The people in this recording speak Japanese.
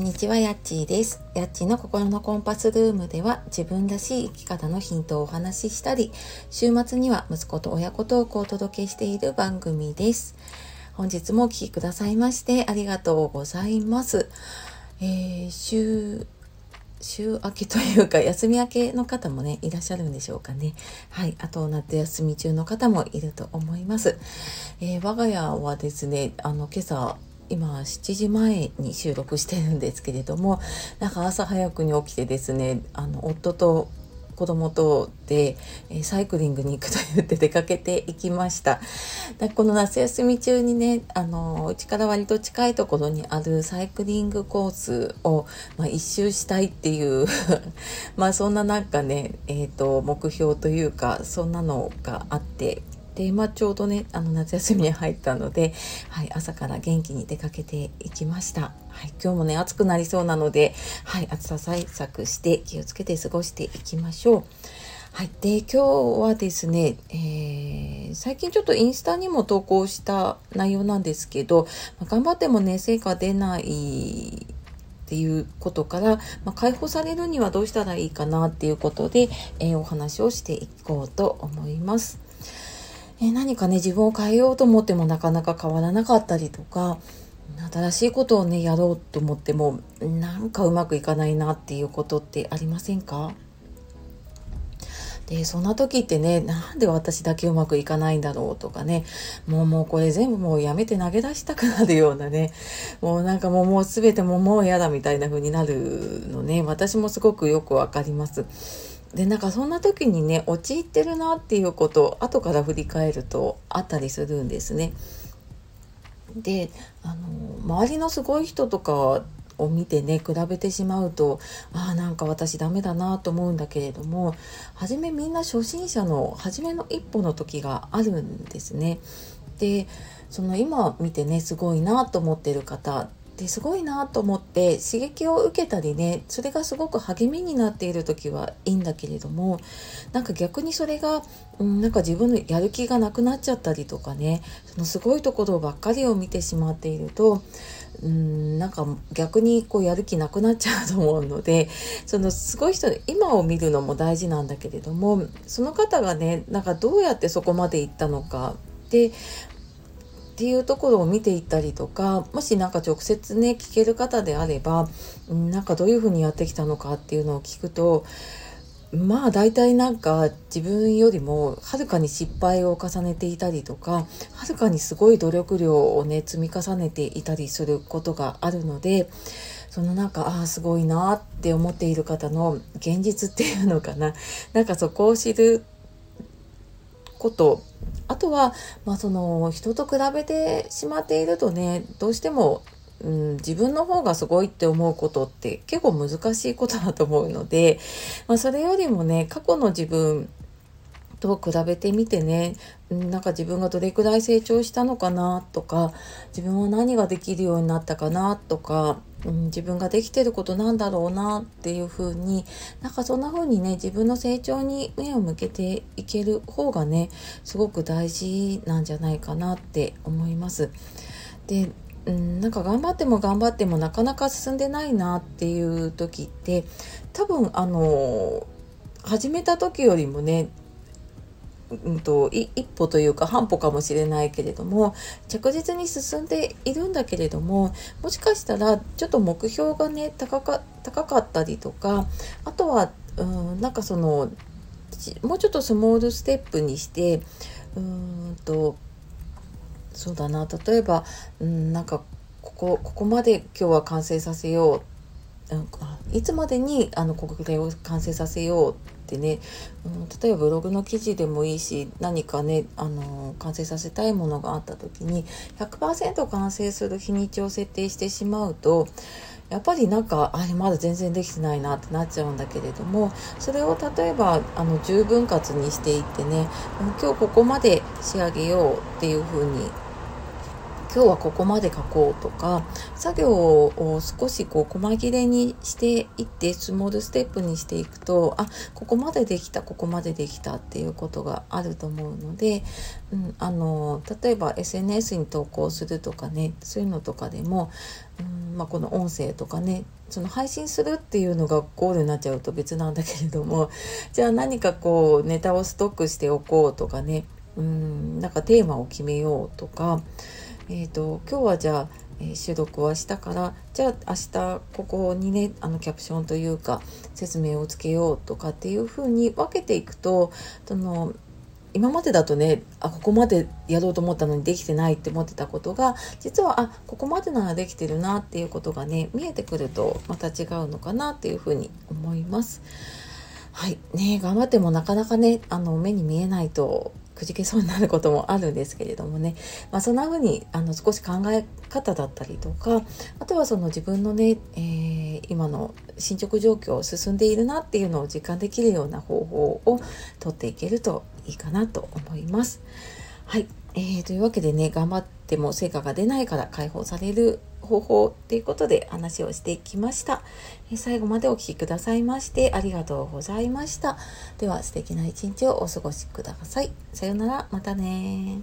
こんにちは、やっちーです。やっちーの心のコンパスルームでは自分らしい生き方のヒントをお話ししたり、週末には息子と親子トークをお届けしている番組です。本日もお聴きくださいましてありがとうございます。えー、週、週明けというか休み明けの方もねいらっしゃるんでしょうかねはいあと夏休み中の方もいると思います、えー、我が家はですねあの今朝今7時前に収録してるんですけれどもなんか朝早くに起きてですねあの夫と子供とで、えサイクリングに行くと言って出かけていきました。でこの夏休み中にねあのうちから割と近いところにあるサイクリングコースを、まあ、一周したいっていう まあそんななんかね、えーと目標というかそんなのがあってで今ちょうどねあの夏休みに入ったので、はい、朝から元気に出かけていきました、はい、今日もね暑くなりそうなので、はい、暑さ対策して気をつけて過ごしていきましょうはい、で今日はですね、えー、最近ちょっとインスタにも投稿した内容なんですけど、まあ、頑張ってもね成果出ないっていうことから、まあ、解放されるにはどうしたらいいかなっていうことで、えー、お話をしていこうと思います。え何かね自分を変えようと思ってもなかなか変わらなかったりとか新しいことをねやろうと思ってもなんかうまくいかないなっていうことってありませんか？でそんな時ってねなんで私だけうまくいかないんだろうとかねもうもうこれ全部もうやめて投げ出したくなるようなねもうなんかもうもう全てももう嫌だみたいな風になるのね私もすごくよくわかります。でなんかそんな時にね陥ってるなっていうことを後から振り返るとあったりするんですね。であの周りのすごい人とかを見てね比べてしまうとああなんか私ダメだなと思うんだけれども初めみんな初心者の初めの一歩の時があるんですね。でその今見てねすごいなと思ってる方ですごいなと思って刺激を受けたりねそれがすごく励みになっている時はいいんだけれどもなんか逆にそれが、うん、なんか自分のやる気がなくなっちゃったりとかねそのすごいところばっかりを見てしまっているとうんなんか逆にこうやる気なくなっちゃうと思うのでそのすごい人今を見るのも大事なんだけれどもその方がねなんかどうやってそこまで行ったのかでっていうところを見ていったりとかもし何か直接ね聞ける方であれば、なんかどういうふうにやってきたのかっていうのを聞くとまあ大体なんか自分よりもはるかに失敗を重ねていたりとかはるかにすごい努力量をね積み重ねていたりすることがあるのでそのなんかああすごいなって思っている方の現実っていうのかな。なんかそこを知ることあとは、まあ、その人と比べてしまっているとねどうしても、うん、自分の方がすごいって思うことって結構難しいことだと思うので、まあ、それよりもね過去の自分と比べてみてねなんか自分がどれくらい成長したのかなとか自分は何ができるようになったかなとか、うん、自分ができてることなんだろうなっていうふうになんかそんな風にね自分の成長に目を向けていける方がねすごく大事なんじゃないかなって思います。でうん、なんか頑張っても頑張ってもなかなか進んでないなっていう時って多分あの始めた時よりもねうんと、一歩というか半歩かもしれないけれども着実に進んでいるんだけれどももしかしたらちょっと目標がね高か高かったりとかあとは、うん、なんかそのもうちょっとスモールステップにしてうんとそうだな例えば、うん、なんかここここまで今日は完成させよういつまでにあのこれを完成させようってね、うん、例えばブログの記事でもいいし何かねあの完成させたいものがあった時に100%完成する日にちを設定してしまうとやっぱりなんかあれまだ全然できてないなってなっちゃうんだけれどもそれを例えばあの10分割にしていってね今日ここまで仕上げようっていう風に今日はここまで書こうとか作業を少しこう細切れにしていってスモールステップにしていくとあここまでできたここまでできたっていうことがあると思うので、うん、あの例えば SNS に投稿するとかねそういうのとかでも、うんまあ、この音声とかねその配信するっていうのがゴールになっちゃうと別なんだけれども じゃあ何かこうネタをストックしておこうとかねうんなんかテーマを決めようとか、えーと、今日はじゃあ、えー、収録はしたからじゃあ明日ここにねあのキャプションというか説明をつけようとかっていうふうに分けていくとその今までだとねあここまでやろうと思ったのにできてないって思ってたことが実はあここまでならできてるなっていうことがね見えてくるとまた違うのかなっていうふうに思います。はいね頑張ってもなかなかねあの目に見えないとくじけそうになることもあるんですけれどもね、まあ、そんな風にあの少し考え方だったりとかあとはその自分のね、えー、今の進捗状況を進んでいるなっていうのを実感できるような方法をとっていけるといいかなと思います。はい、えー、というわけでね頑張っても成果が出ないから解放される方法ということで話をしてきました。え最後までお聴きくださいましてありがとうございました。では素敵な一日をお過ごしください。さようなら、またね